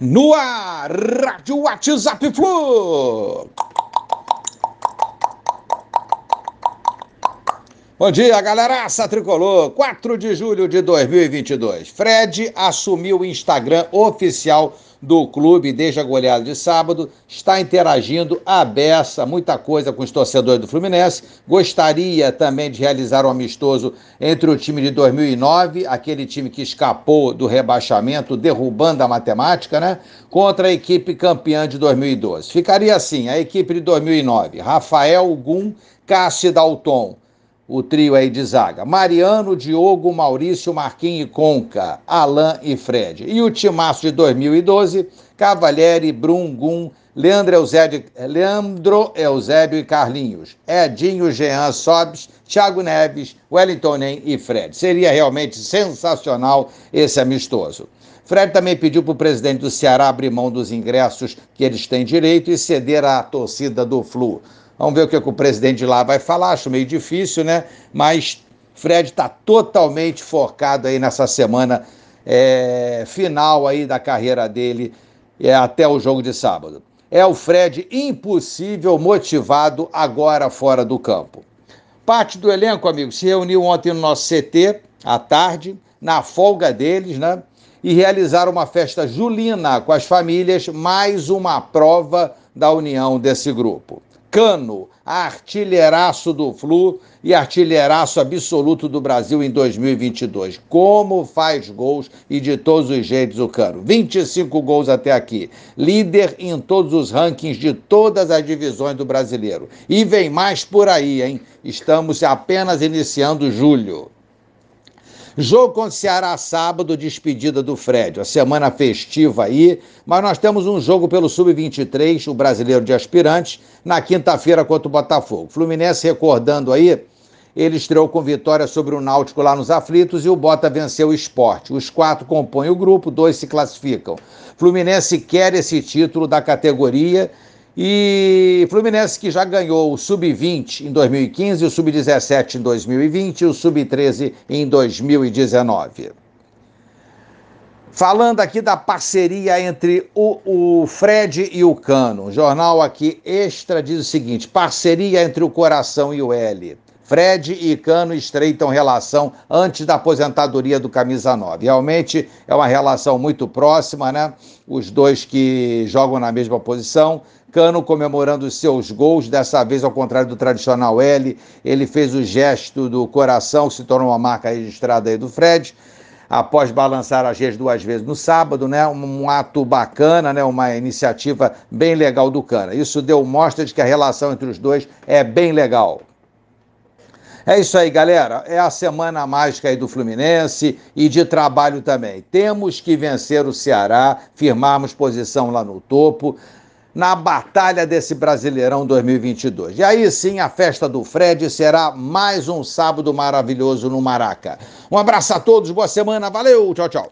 no ar, Rádio WhatsApp Flu. Bom dia, galeraça tricolor. 4 de julho de 2022. Fred assumiu o Instagram oficial do clube desde a goleada de sábado, está interagindo a beça, muita coisa com os torcedores do Fluminense. Gostaria também de realizar um amistoso entre o time de 2009, aquele time que escapou do rebaixamento, derrubando a matemática, né? Contra a equipe campeã de 2012. Ficaria assim: a equipe de 2009, Rafael Gum, Cássio Dalton o trio aí de zaga. Mariano, Diogo, Maurício, Marquinhos e Conca, Alain e Fred. E o timaço de 2012, Cavalieri, Brum, Gum, Leandro Eusébio, Leandro Eusébio e Carlinhos, Edinho, Jean Sobes, Thiago Neves, Wellington Nem e Fred. Seria realmente sensacional esse amistoso. Fred também pediu para o presidente do Ceará abrir mão dos ingressos que eles têm direito e ceder à torcida do Flu. Vamos ver o que, que o presidente de lá vai falar, acho meio difícil, né? Mas Fred está totalmente focado aí nessa semana é, final aí da carreira dele é, até o jogo de sábado. É o Fred impossível, motivado agora fora do campo. Parte do elenco, amigo, se reuniu ontem no nosso CT, à tarde, na folga deles, né? E realizaram uma festa julina com as famílias, mais uma prova da união desse grupo. Cano, artilheiraço do Flu e artilheiraço absoluto do Brasil em 2022. Como faz gols e de todos os jeitos o Cano. 25 gols até aqui. Líder em todos os rankings de todas as divisões do brasileiro. E vem mais por aí, hein? Estamos apenas iniciando julho. Jogo contra o Ceará sábado, despedida do Fred. A semana festiva aí, mas nós temos um jogo pelo Sub-23, o brasileiro de aspirantes, na quinta-feira contra o Botafogo. Fluminense recordando aí, ele estreou com vitória sobre o Náutico lá nos aflitos e o Bota venceu o esporte. Os quatro compõem o grupo, dois se classificam. Fluminense quer esse título da categoria e Fluminense que já ganhou o Sub-20 em 2015, o Sub-17 em 2020 e o Sub-13 em 2019. Falando aqui da parceria entre o, o, Fred e o Cano. O jornal aqui extra diz o seguinte: parceria entre o coração e o L. Fred e Cano estreitam relação antes da aposentadoria do Camisa 9. Realmente é uma relação muito próxima, né? Os dois que jogam na mesma posição. Cano comemorando seus gols, dessa vez ao contrário do tradicional L, ele fez o gesto do coração, se tornou uma marca registrada aí do Fred após balançar as redes duas vezes no sábado, né? Um, um, ato bacana, né? Uma iniciativa bem legal do Cana. Isso deu mostra de que a relação entre os dois é bem legal. É isso aí, galera. É a semana mágica aí do Fluminense e de trabalho também. Temos que vencer o Ceará, firmarmos posição lá no topo na batalha desse Brasileirão 2022. E aí sim, a festa do Fred será mais um sábado maravilhoso no Maraca. Um abraço a todos, boa semana, valeu, tchau, tchau.